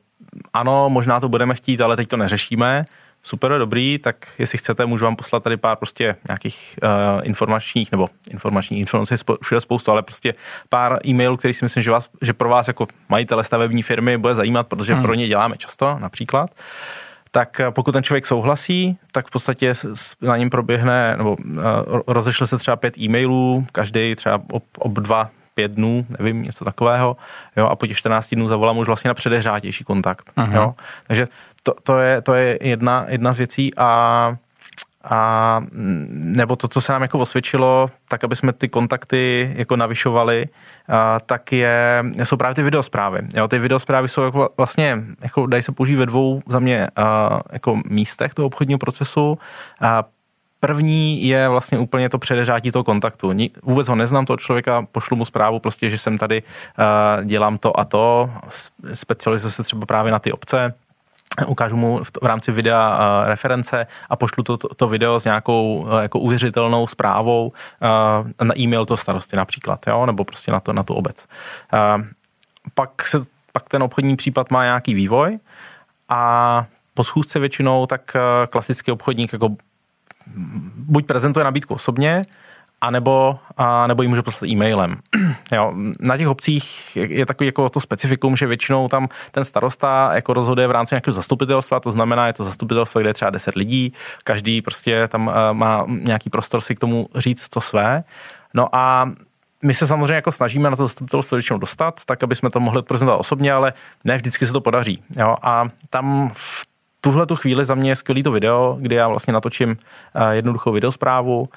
ano, možná to budeme chtít, ale teď to neřešíme, super, dobrý, tak jestli chcete, můžu vám poslat tady pár prostě nějakých uh, informačních, nebo informačních informací všude spoustu, ale prostě pár e-mailů, který si myslím, že, vás, že pro vás jako majitele stavební firmy bude zajímat, protože hmm. pro ně děláme často například tak eh, pokud ten člověk souhlasí, tak v podstatě na něm proběhne, nebo uh, rozešle se třeba pět e-mailů, každý třeba ob, ob dva, pět dnů, nevím, něco takového, jo, a po těch 14 dnů zavolám už vlastně na předehřátější kontakt, uh-huh. jo. Takže to, to, je, to je jedna, jedna z věcí a a nebo to, co se nám jako osvědčilo, tak aby jsme ty kontakty jako navyšovali, a, tak je, jsou právě ty videosprávy. Jo, ty videosprávy jsou jako vlastně, jako dají se použít ve dvou za mě a, jako místech toho obchodního procesu. A První je vlastně úplně to předeřátí toho kontaktu. Vůbec ho neznám, toho člověka, pošlu mu zprávu prostě, že jsem tady, dělám to a to, specializuji se třeba právě na ty obce, ukážu mu v, v rámci videa uh, reference a pošlu to, to, to video s nějakou uh, jako uvěřitelnou zprávou uh, na e-mail toho starosty například, jo? nebo prostě na, to, na tu obec. Uh, pak, se, pak ten obchodní případ má nějaký vývoj a po schůzce většinou tak uh, klasický obchodník jako buď prezentuje nabídku osobně, anebo, a nebo ji může poslat e-mailem. jo, na těch obcích je, takový jako to specifikum, že většinou tam ten starosta jako rozhoduje v rámci nějakého zastupitelstva, to znamená, je to zastupitelstvo, kde je třeba 10 lidí, každý prostě tam uh, má nějaký prostor si k tomu říct to své. No a my se samozřejmě jako snažíme na to zastupitelstvo většinou dostat, tak aby jsme to mohli prezentovat osobně, ale ne vždycky se to podaří. Jo? A tam v tuhle tu chvíli za mě je skvělý to video, kdy já vlastně natočím uh, jednoduchou videosprávu, uh,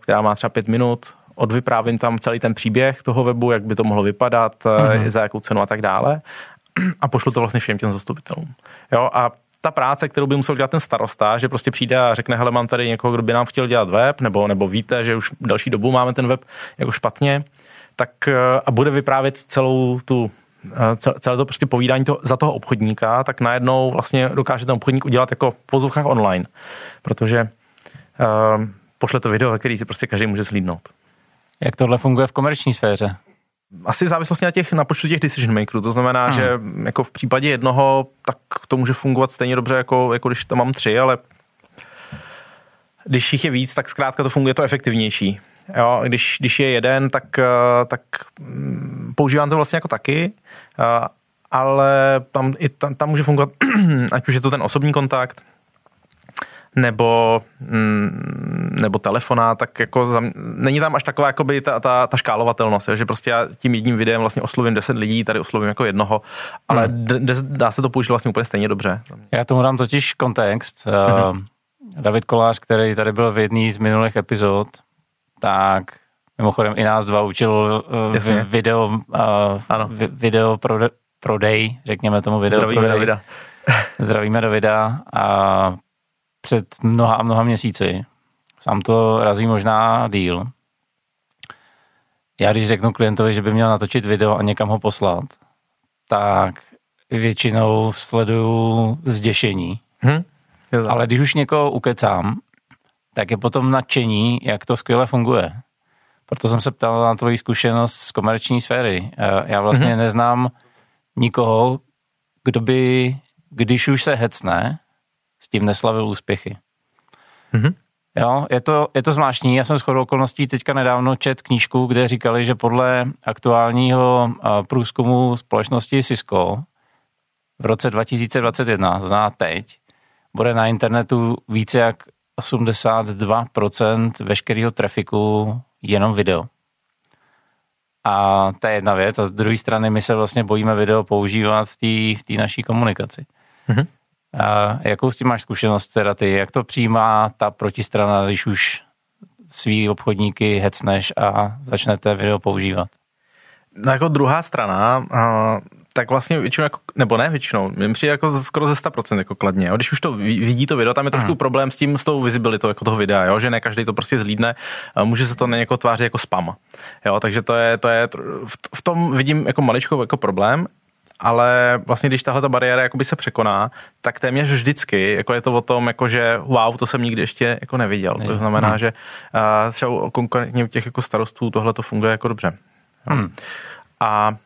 která má třeba pět minut, odvyprávím tam celý ten příběh toho webu, jak by to mohlo vypadat, uh-huh. za jakou cenu a tak dále a pošlu to vlastně všem těm zastupitelům. Jo, a ta práce, kterou by musel dělat ten starosta, že prostě přijde a řekne, hele, mám tady někoho, kdo by nám chtěl dělat web, nebo, nebo víte, že už další dobu máme ten web jako špatně, tak a bude vyprávět celou tu celé to prostě povídání to, za toho obchodníka, tak najednou vlastně dokáže ten obchodník udělat jako v pozůvkách online, protože uh, pošle to video, který si prostě každý může slídnout. Jak tohle funguje v komerční sféře? Asi v závislosti na, těch, na počtu těch decision makerů. To znamená, hmm. že jako v případě jednoho, tak to může fungovat stejně dobře, jako, jako když tam mám tři, ale když jich je víc, tak zkrátka to funguje to efektivnější. Jo, když, když je jeden, tak, eh, tak mm, používám to vlastně jako taky, eh, ale tam, i tam, tam může fungovat, ať už je to ten osobní kontakt, nebo, mm, nebo telefona, tak jako za, není tam až taková jakoby ta, ta, ta škálovatelnost, že prostě já tím jedním videem vlastně oslovím 10 lidí, tady oslovím jako jednoho, ale hmm. d, dá se to použít vlastně úplně stejně dobře. Já tomu dám totiž kontext. Hmm. David Kolář, který tady byl v jedné z minulých epizod, tak mimochodem i nás dva učil uh, video, uh, ano. video prode, prodej, řekněme tomu video Zdravíme prodej. Davida. Zdravíme Davida a před mnoha a mnoha měsíci. Sám to razí možná díl. Já když řeknu klientovi, že by měl natočit video a někam ho poslat, tak většinou sleduju zděšení. Hmm. Ale když už někoho ukecám, tak je potom nadšení, jak to skvěle funguje. Proto jsem se ptal na tvoji zkušenost z komerční sféry. Já vlastně mm-hmm. neznám nikoho, kdo by, když už se hecne, s tím neslavil úspěchy. Mm-hmm. Jo, je to, je to zvláštní. Já jsem s chodou okolností teďka nedávno čet knížku, kde říkali, že podle aktuálního průzkumu společnosti Cisco v roce 2021, to znamená teď, bude na internetu více jak 82% veškerého trafiku jenom video. A to je jedna věc. A z druhé strany my se vlastně bojíme video používat v té v naší komunikaci. Mm-hmm. A jakou s tím máš zkušenost teda ty? Jak to přijímá ta protistrana, když už svý obchodníky hecneš a začnete video používat? No jako druhá strana, tak vlastně většinou, jako, nebo ne většinou, mi přijde jako skoro ze 100% jako kladně. Jo. Když už to vidí to video, tam je trošku hmm. problém s tím, s tou vizibilitou jako toho videa, jo, že ne každý to prostě zlídne, může se to na někoho tvářit jako spam. Jo, takže to je, to je, v tom vidím jako maličkou jako problém, ale vlastně když tahle ta bariéra jakoby se překoná, tak téměř vždycky jako je to o tom, jako že wow, to jsem nikdy ještě jako neviděl. To znamená, hmm. že uh, třeba konkrétně u těch jako starostů tohle to funguje jako dobře. Hmm. A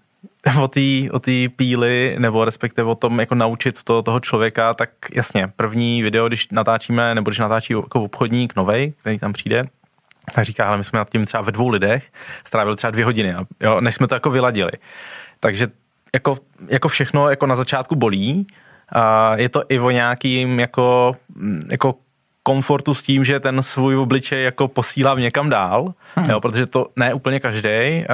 o té o tý píly, nebo respektive o tom, jako naučit to, toho člověka, tak jasně, první video, když natáčíme, nebo když natáčí jako obchodník novej, který tam přijde, tak říká, ale my jsme nad tím třeba ve dvou lidech strávili třeba dvě hodiny, jo, než jsme to jako vyladili. Takže jako, jako všechno jako na začátku bolí, a je to i o nějakým jako, jako komfortu s tím, že ten svůj obličej jako posílám někam dál, hmm. jo, protože to ne úplně každý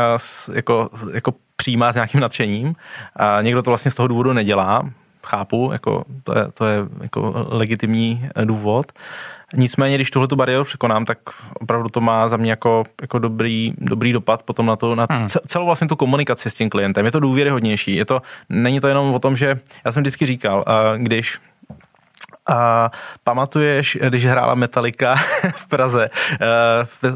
jako, jako přijímá s nějakým nadšením. A někdo to vlastně z toho důvodu nedělá, chápu, jako to je, to je jako legitimní důvod. Nicméně, když tuhle tu bariéru překonám, tak opravdu to má za mě jako, jako dobrý, dobrý dopad potom na to, na hmm. celou vlastně tu komunikaci s tím klientem. Je to důvěryhodnější. Je to, není to jenom o tom, že já jsem vždycky říkal, když A pamatuješ, když hrála Metallica v Praze,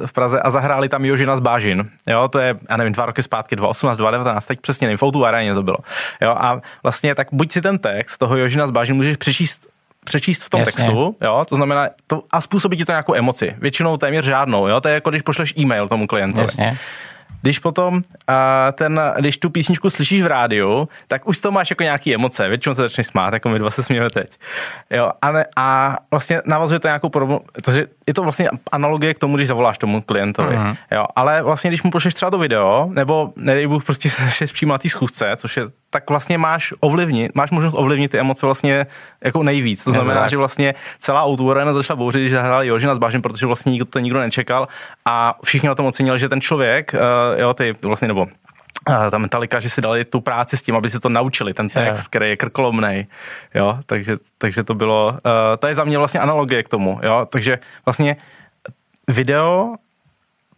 v Praze a zahráli tam Jožina z Bážin, jo, to je, já nevím, dva roky zpátky, 2018, 2019, teď přesně nevím, v aréně to bylo, jo, a vlastně tak buď si ten text toho Jožina z Bážin můžeš přečíst přečíst v tom Jasně. textu, jo, to znamená, to, a způsobí ti to nějakou emoci, většinou téměř žádnou, jo, to je jako když pošleš e-mail tomu klientovi. Jasně. Když potom uh, ten, když tu písničku slyšíš v rádiu, tak už to máš jako nějaký emoce, většinou se začneš smát, jako my dva se smějeme teď. Jo, a, ne, a vlastně navazuje to nějakou podobu, takže je to vlastně analogie k tomu, když zavoláš tomu klientovi. Uh-huh. Jo, ale vlastně, když mu pošleš třeba to video, nebo nedej Bůh prostě se přímo na té schůzce, což je tak vlastně máš ovlivnit, máš možnost ovlivnit ty emoce vlastně jako nejvíc. To znamená, že vlastně celá Outu začala bouřit, když zahráli Jožina s Bážem, protože vlastně nikdo to nikdo nečekal a všichni na tom ocenili, že ten člověk, uh, jo, ty vlastně, nebo uh, ta mentalika, že si dali tu práci s tím, aby si to naučili, ten text, yeah. který je krkolomnej, jo, takže, takže to bylo, uh, to je za mě vlastně analogie k tomu, jo, takže vlastně video,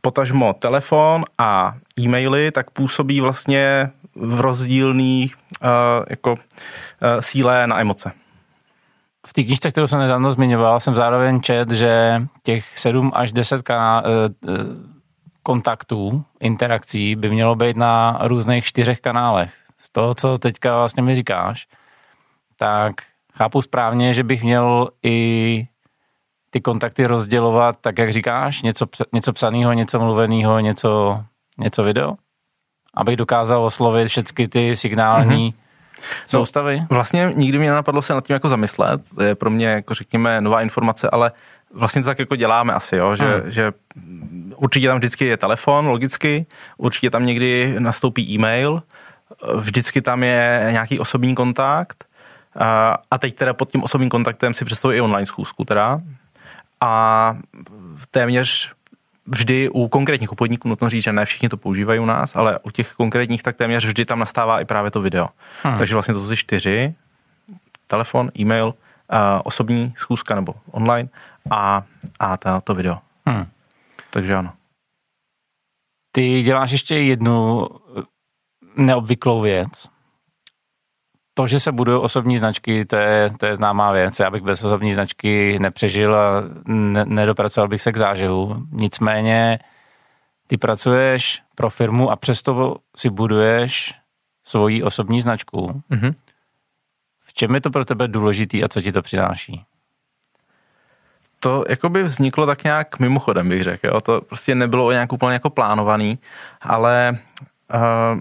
potažmo telefon a e-maily, tak působí vlastně v rozdílných uh, jako, uh, síle na emoce. V té knižce, kterou jsem nedávno zmiňoval, jsem zároveň čet, že těch 7 až 10 kaná, uh, kontaktů, interakcí by mělo být na různých čtyřech kanálech. Z toho, co teďka vlastně mi říkáš, tak chápu správně, že bych měl i ty kontakty rozdělovat tak, jak říkáš, něco, něco psaného, něco mluveného, něco, něco video? Abych dokázal oslovit všechny ty signální mm-hmm. soustavy? No, vlastně nikdy mě nenapadlo se nad tím jako zamyslet. To je pro mě, jako řekněme, nová informace, ale vlastně to tak jako děláme asi, jo? Že, mm. že určitě tam vždycky je telefon, logicky, určitě tam někdy nastoupí e-mail, vždycky tam je nějaký osobní kontakt a teď teda pod tím osobním kontaktem si představuji i online schůzku teda a téměř vždy u konkrétních obchodníků, nutno říct, že ne všichni to používají u nás, ale u těch konkrétních tak téměř vždy tam nastává i právě to video. Hmm. Takže vlastně to jsou čtyři, telefon, e-mail, uh, osobní schůzka nebo online a, a ta, to video. Hmm. Takže ano. Ty děláš ještě jednu neobvyklou věc, to, že se budují osobní značky, to je, to je známá věc. Já bych bez osobní značky nepřežil a ne, nedopracoval bych se k zážehu. Nicméně ty pracuješ pro firmu a přesto si buduješ svoji osobní značku. Mm-hmm. V čem je to pro tebe důležitý a co ti to přináší? To jakoby vzniklo tak nějak mimochodem, bych řekl. Jo? To prostě nebylo nějak úplně jako plánovaný, ale Uh,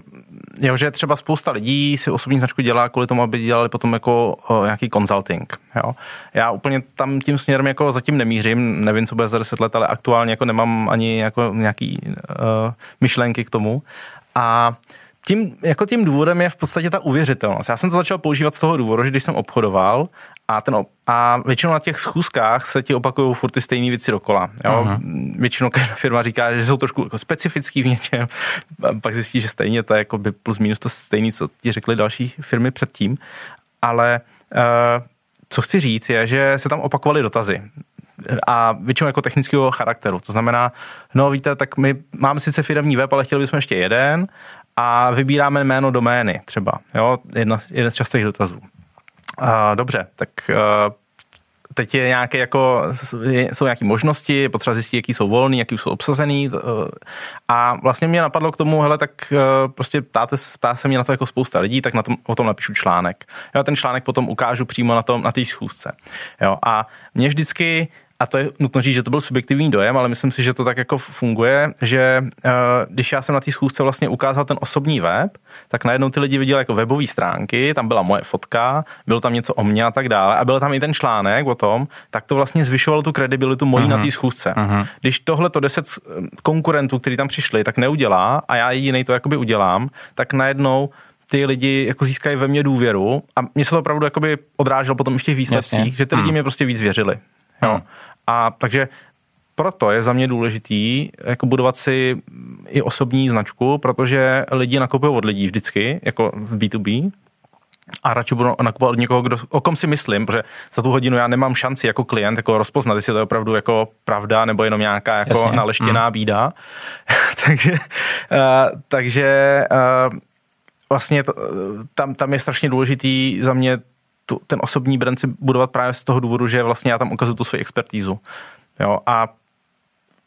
jo, že třeba spousta lidí si osobní značku dělá kvůli tomu, aby dělali potom jako uh, nějaký consulting. Jo. Já úplně tam tím směrem jako zatím nemířím, nevím, co bude za 10 let, ale aktuálně jako nemám ani jako nějaký uh, myšlenky k tomu. A tím, jako tím důvodem je v podstatě ta uvěřitelnost. Já jsem to začal používat z toho důvodu, že když jsem obchodoval a, ten, a většinou na těch schůzkách se ti opakují furt ty stejné věci dokola. Jo? Většinou každá firma říká, že jsou trošku jako specifický v něčem, pak zjistí, že stejně to je jako by plus minus to stejné, co ti řekly další firmy předtím. Ale uh, co chci říct je, že se tam opakovaly dotazy a většinou jako technického charakteru. To znamená, no víte, tak my máme sice firmní web, ale chtěli bychom ještě jeden a vybíráme jméno domény třeba. Jo? Jedna, jeden z častých dotazů. Uh, dobře, tak uh, teď je nějaké jako, jsou nějaké možnosti, potřeba zjistit, jaký jsou volný, jaký jsou obsazený a vlastně mě napadlo k tomu, hele, tak prostě ptáte, ptá se mě na to jako spousta lidí, tak na tom, o tom napíšu článek. Jo, ten článek potom ukážu přímo na tom, na té schůzce. Jo, a mě vždycky a to je nutno říct, že to byl subjektivní dojem, ale myslím si, že to tak jako funguje, že uh, když já jsem na té schůzce vlastně ukázal ten osobní web, tak najednou ty lidi viděli jako webové stránky, tam byla moje fotka, bylo tam něco o mně a tak dále a byl tam i ten článek o tom, tak to vlastně zvyšovalo tu kredibilitu mojí uh-huh. na té schůzce. Uh-huh. Když tohle to deset konkurentů, kteří tam přišli, tak neudělá a já jediný to jakoby udělám, tak najednou ty lidi jako získají ve mně důvěru a mě se to opravdu jakoby odráželo potom ještě v výsledcích, Jasně. že ty lidi hmm. mě prostě víc věřili. Jo. Hmm. A takže proto je za mě důležitý jako budovat si i osobní značku, protože lidi nakupují od lidí vždycky, jako v B2B, a radši budu nakupovat od někoho, kdo, o kom si myslím, protože za tu hodinu já nemám šanci jako klient jako rozpoznat, jestli to je opravdu jako pravda nebo jenom nějaká jako Jasně. naleštěná mm. bída. takže uh, takže uh, vlastně to, tam, tam je strašně důležitý za mě tu, ten osobní brand si budovat právě z toho důvodu, že vlastně já tam ukazuju tu svoji expertízu. Jo, a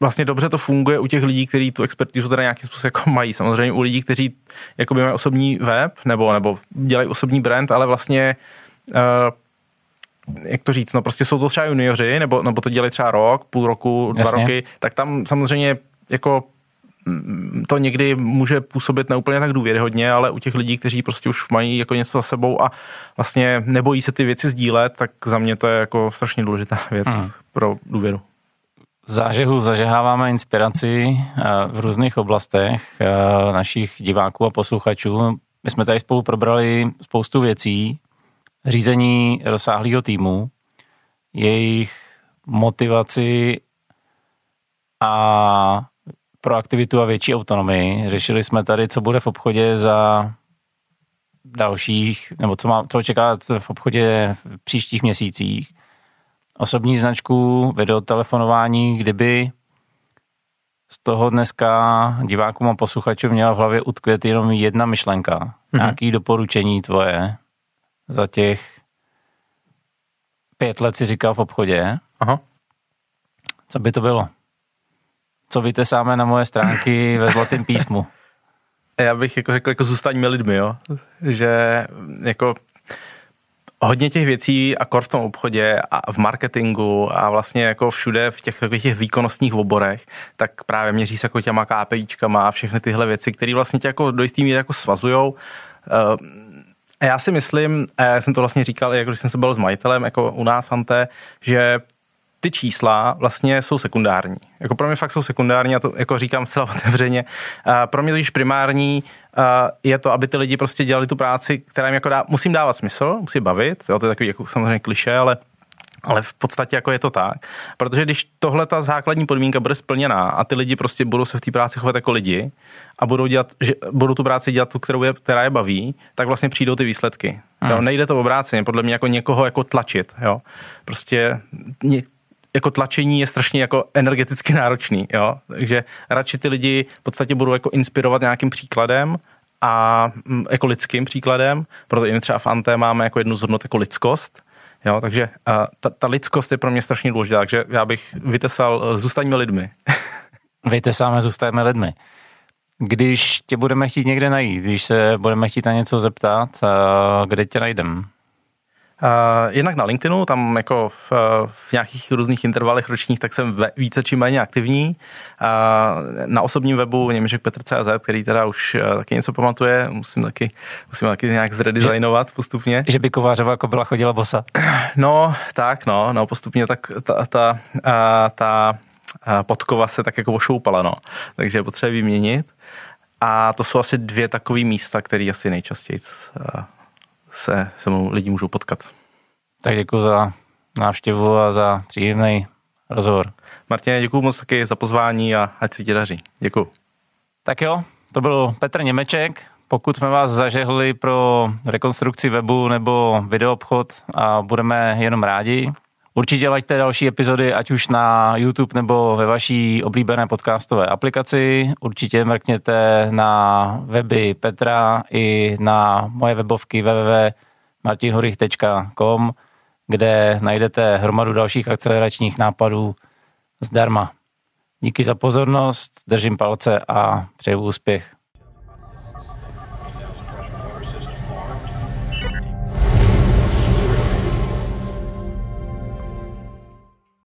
vlastně dobře to funguje u těch lidí, kteří tu expertizu teda nějakým způsobem jako mají. Samozřejmě u lidí, kteří jako mají osobní web nebo, nebo dělají osobní brand, ale vlastně uh, jak to říct, no prostě jsou to třeba junioři, nebo, nebo to dělají třeba rok, půl roku, Jasně. dva roky, tak tam samozřejmě jako to někdy může působit neúplně tak důvěryhodně, ale u těch lidí, kteří prostě už mají jako něco za sebou a vlastně nebojí se ty věci sdílet, tak za mě to je jako strašně důležitá věc hmm. pro důvěru zážehu zažeháváme inspiraci eh, v různých oblastech eh, našich diváků a posluchačů. My jsme tady spolu probrali spoustu věcí, řízení rozsáhlého týmu, jejich motivaci a proaktivitu a větší autonomii. Řešili jsme tady, co bude v obchodě za dalších, nebo co, má, co očekávat v obchodě v příštích měsících osobní značku, videotelefonování, kdyby z toho dneska divákům a posluchačům měla v hlavě utkvět jenom jedna myšlenka. Mm-hmm. Nějaký doporučení tvoje za těch pět let si říkal v obchodě. Aha. Co by to bylo? Co vytesáme na moje stránky ve zlatém písmu? Já bych jako řekl, jako zůstaňme lidmi, jo. Že jako hodně těch věcí a kor v tom obchodě a v marketingu a vlastně jako všude v těch, těch výkonnostních oborech, tak právě měří se jako těma KPIčkama a všechny tyhle věci, které vlastně tě jako do jistý míry jako svazujou. A já si myslím, a já jsem to vlastně říkal, jako když jsem se byl s majitelem jako u nás Ante, že ty čísla vlastně jsou sekundární. Jako pro mě fakt jsou sekundární, a to jako říkám zcela otevřeně. A pro mě to již primární je to, aby ty lidi prostě dělali tu práci, která jim jako dá, musím dávat smysl, musí bavit, jo, to je takový jako samozřejmě kliše, ale ale v podstatě jako je to tak. Protože když tohle ta základní podmínka bude splněná a ty lidi prostě budou se v té práci chovat jako lidi a budou, dělat, že, budou tu práci dělat tu, kterou je, která je baví, tak vlastně přijdou ty výsledky. Hmm. Jo, nejde to obráceně, podle mě jako někoho jako tlačit. Jo. Prostě jako tlačení je strašně jako energeticky náročný, jo? takže radši ty lidi v podstatě budou jako inspirovat nějakým příkladem a mm, jako lidským příkladem, proto i třeba v Ante máme jako jednu z hodnot jako lidskost, jo? takže ta, ta lidskost je pro mě strašně důležitá, takže já bych vytesal, e, zůstaňme lidmi. Vytesáme, zůstaňme lidmi. Když tě budeme chtít někde najít, když se budeme chtít na něco zeptat, e, kde tě najdeme? Uh, jednak na LinkedInu, tam jako v, v nějakých různých intervalech ročních, tak jsem ve, více či méně aktivní. Uh, na osobním webu Němeček Petr.cz, který teda už taky něco pamatuje, musím taky, musím taky nějak zredesignovat že, postupně. Že by Kovářová jako byla chodila bosa? No, tak no, no postupně tak ta, ta, ta, ta podkova se tak jako ošoupala, no. Takže je potřeba vyměnit. A to jsou asi dvě takové místa, které asi nejčastěji se se mnou lidi můžou potkat. Tak děkuji za návštěvu a za příjemný rozhovor. Martin, děkuji moc taky za pozvání a ať se ti daří. Děkuji. Tak jo, to byl Petr Němeček. Pokud jsme vás zažehli pro rekonstrukci webu nebo videoobchod a budeme jenom rádi, Určitě laďte další epizody, ať už na YouTube nebo ve vaší oblíbené podcastové aplikaci. Určitě mrkněte na weby Petra i na moje webovky www.martinhorich.com, kde najdete hromadu dalších akceleračních nápadů zdarma. Díky za pozornost, držím palce a přeju úspěch.